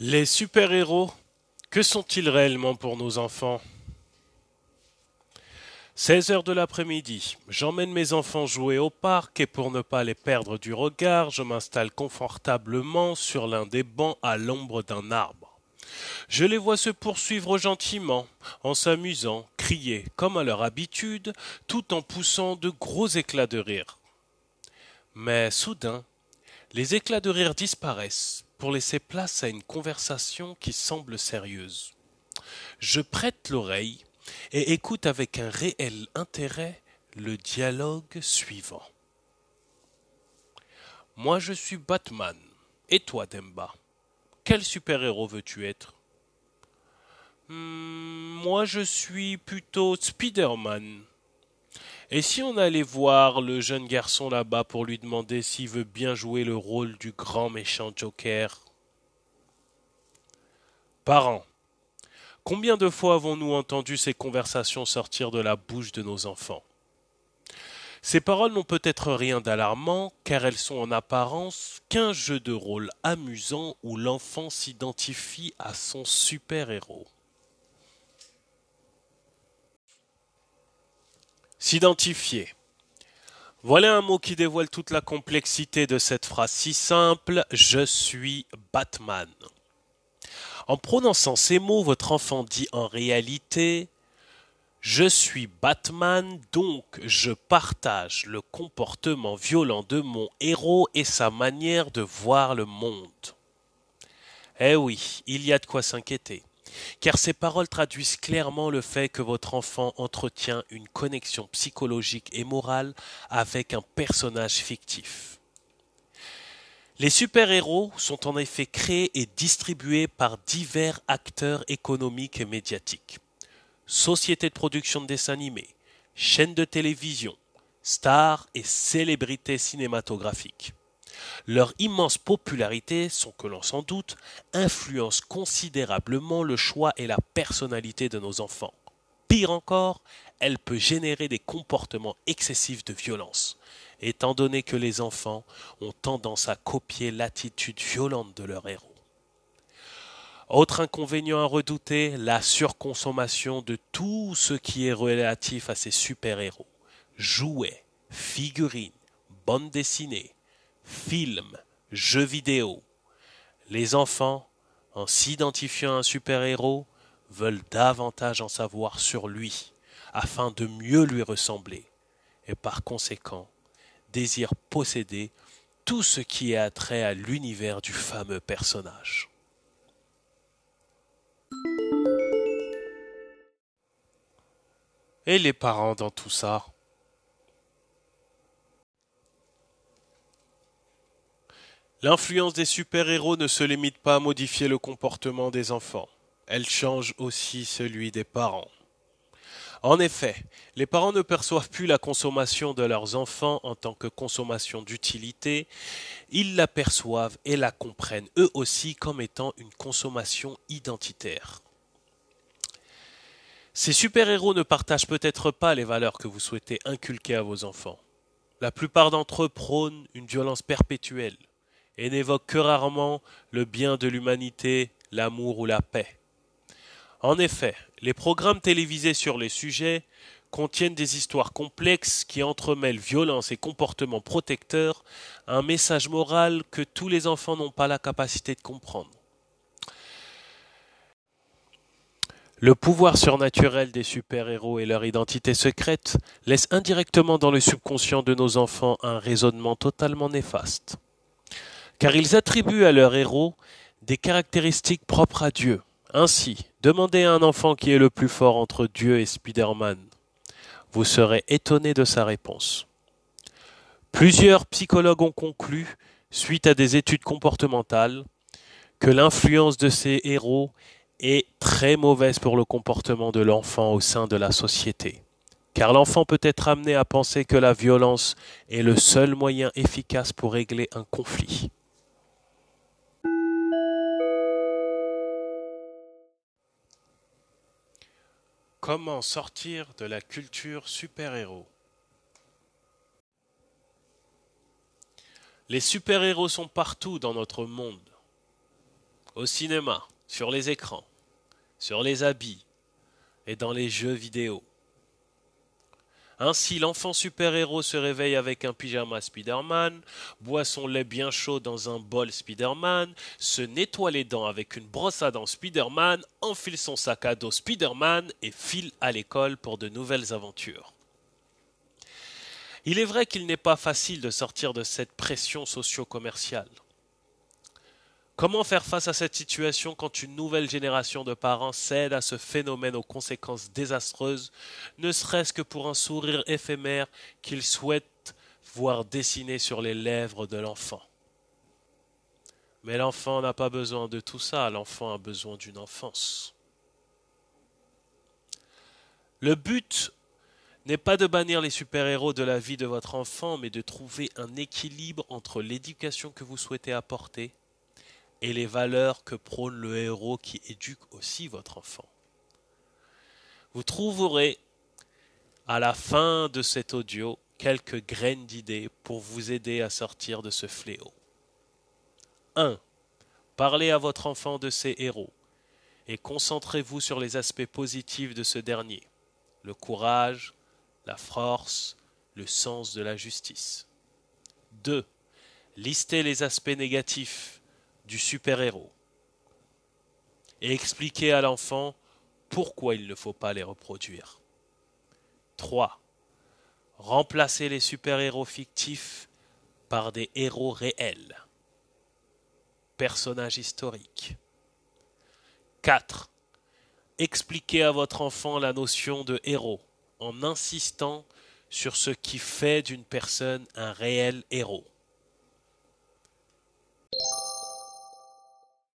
Les super-héros, que sont-ils réellement pour nos enfants? 16 heures de l'après-midi, j'emmène mes enfants jouer au parc et pour ne pas les perdre du regard, je m'installe confortablement sur l'un des bancs à l'ombre d'un arbre. Je les vois se poursuivre gentiment, en s'amusant, crier comme à leur habitude, tout en poussant de gros éclats de rire. Mais soudain, les éclats de rire disparaissent laisser place à une conversation qui semble sérieuse. Je prête l'oreille et écoute avec un réel intérêt le dialogue suivant. Moi je suis Batman. Et toi, Demba? Quel super-héros veux-tu être? Hmm, Moi je suis plutôt Spider-Man. Et si on allait voir le jeune garçon là-bas pour lui demander s'il veut bien jouer le rôle du grand méchant Joker? Parents, combien de fois avons-nous entendu ces conversations sortir de la bouche de nos enfants? Ces paroles n'ont peut-être rien d'alarmant, car elles sont en apparence qu'un jeu de rôle amusant où l'enfant s'identifie à son super-héros. S'identifier. Voilà un mot qui dévoile toute la complexité de cette phrase si simple Je suis Batman. En prononçant ces mots, votre enfant dit en réalité Je suis Batman, donc je partage le comportement violent de mon héros et sa manière de voir le monde. Eh oui, il y a de quoi s'inquiéter car ces paroles traduisent clairement le fait que votre enfant entretient une connexion psychologique et morale avec un personnage fictif. Les super-héros sont en effet créés et distribués par divers acteurs économiques et médiatiques. Sociétés de production de dessins animés, chaînes de télévision, stars et célébrités cinématographiques. Leur immense popularité, sans que l'on s'en doute, influence considérablement le choix et la personnalité de nos enfants. Pire encore, elle peut générer des comportements excessifs de violence, étant donné que les enfants ont tendance à copier l'attitude violente de leur héros. Autre inconvénient à redouter, la surconsommation de tout ce qui est relatif à ces super-héros. Jouets, figurines, bandes dessinées, films, jeux vidéo. Les enfants, en s'identifiant à un super-héros, veulent davantage en savoir sur lui, afin de mieux lui ressembler, et par conséquent désirent posséder tout ce qui est attrait à l'univers du fameux personnage. Et les parents dans tout ça? L'influence des super-héros ne se limite pas à modifier le comportement des enfants, elle change aussi celui des parents. En effet, les parents ne perçoivent plus la consommation de leurs enfants en tant que consommation d'utilité, ils la perçoivent et la comprennent eux aussi comme étant une consommation identitaire. Ces super-héros ne partagent peut-être pas les valeurs que vous souhaitez inculquer à vos enfants. La plupart d'entre eux prônent une violence perpétuelle, et n'évoque que rarement le bien de l'humanité, l'amour ou la paix. En effet, les programmes télévisés sur les sujets contiennent des histoires complexes qui entremêlent violence et comportements protecteurs, un message moral que tous les enfants n'ont pas la capacité de comprendre. Le pouvoir surnaturel des super-héros et leur identité secrète laissent indirectement dans le subconscient de nos enfants un raisonnement totalement néfaste car ils attribuent à leur héros des caractéristiques propres à Dieu. Ainsi, demandez à un enfant qui est le plus fort entre Dieu et Spider-Man. Vous serez étonné de sa réponse. Plusieurs psychologues ont conclu, suite à des études comportementales, que l'influence de ces héros est très mauvaise pour le comportement de l'enfant au sein de la société car l'enfant peut être amené à penser que la violence est le seul moyen efficace pour régler un conflit. Comment sortir de la culture super-héros? Les super-héros sont partout dans notre monde. au cinéma, sur les écrans, sur les habits et dans les jeux vidéo. Ainsi, l'enfant super-héros se réveille avec un pyjama Spider-Man, boit son lait bien chaud dans un bol Spider-Man, se nettoie les dents avec une brosse à dents Spider-Man, enfile son sac à dos Spider-Man et file à l'école pour de nouvelles aventures. Il est vrai qu'il n'est pas facile de sortir de cette pression socio-commerciale. Comment faire face à cette situation quand une nouvelle génération de parents cède à ce phénomène aux conséquences désastreuses, ne serait-ce que pour un sourire éphémère qu'ils souhaitent voir dessiné sur les lèvres de l'enfant? Mais l'enfant n'a pas besoin de tout ça, l'enfant a besoin d'une enfance. Le but n'est pas de bannir les super-héros de la vie de votre enfant, mais de trouver un équilibre entre l'éducation que vous souhaitez apporter et les valeurs que prône le héros qui éduque aussi votre enfant. Vous trouverez à la fin de cet audio quelques graines d'idées pour vous aider à sortir de ce fléau. 1. Parlez à votre enfant de ses héros et concentrez-vous sur les aspects positifs de ce dernier, le courage, la force, le sens de la justice. 2. Listez les aspects négatifs du super-héros et expliquer à l'enfant pourquoi il ne faut pas les reproduire. 3. Remplacer les super-héros fictifs par des héros réels. Personnages historiques. 4. Expliquer à votre enfant la notion de héros en insistant sur ce qui fait d'une personne un réel héros.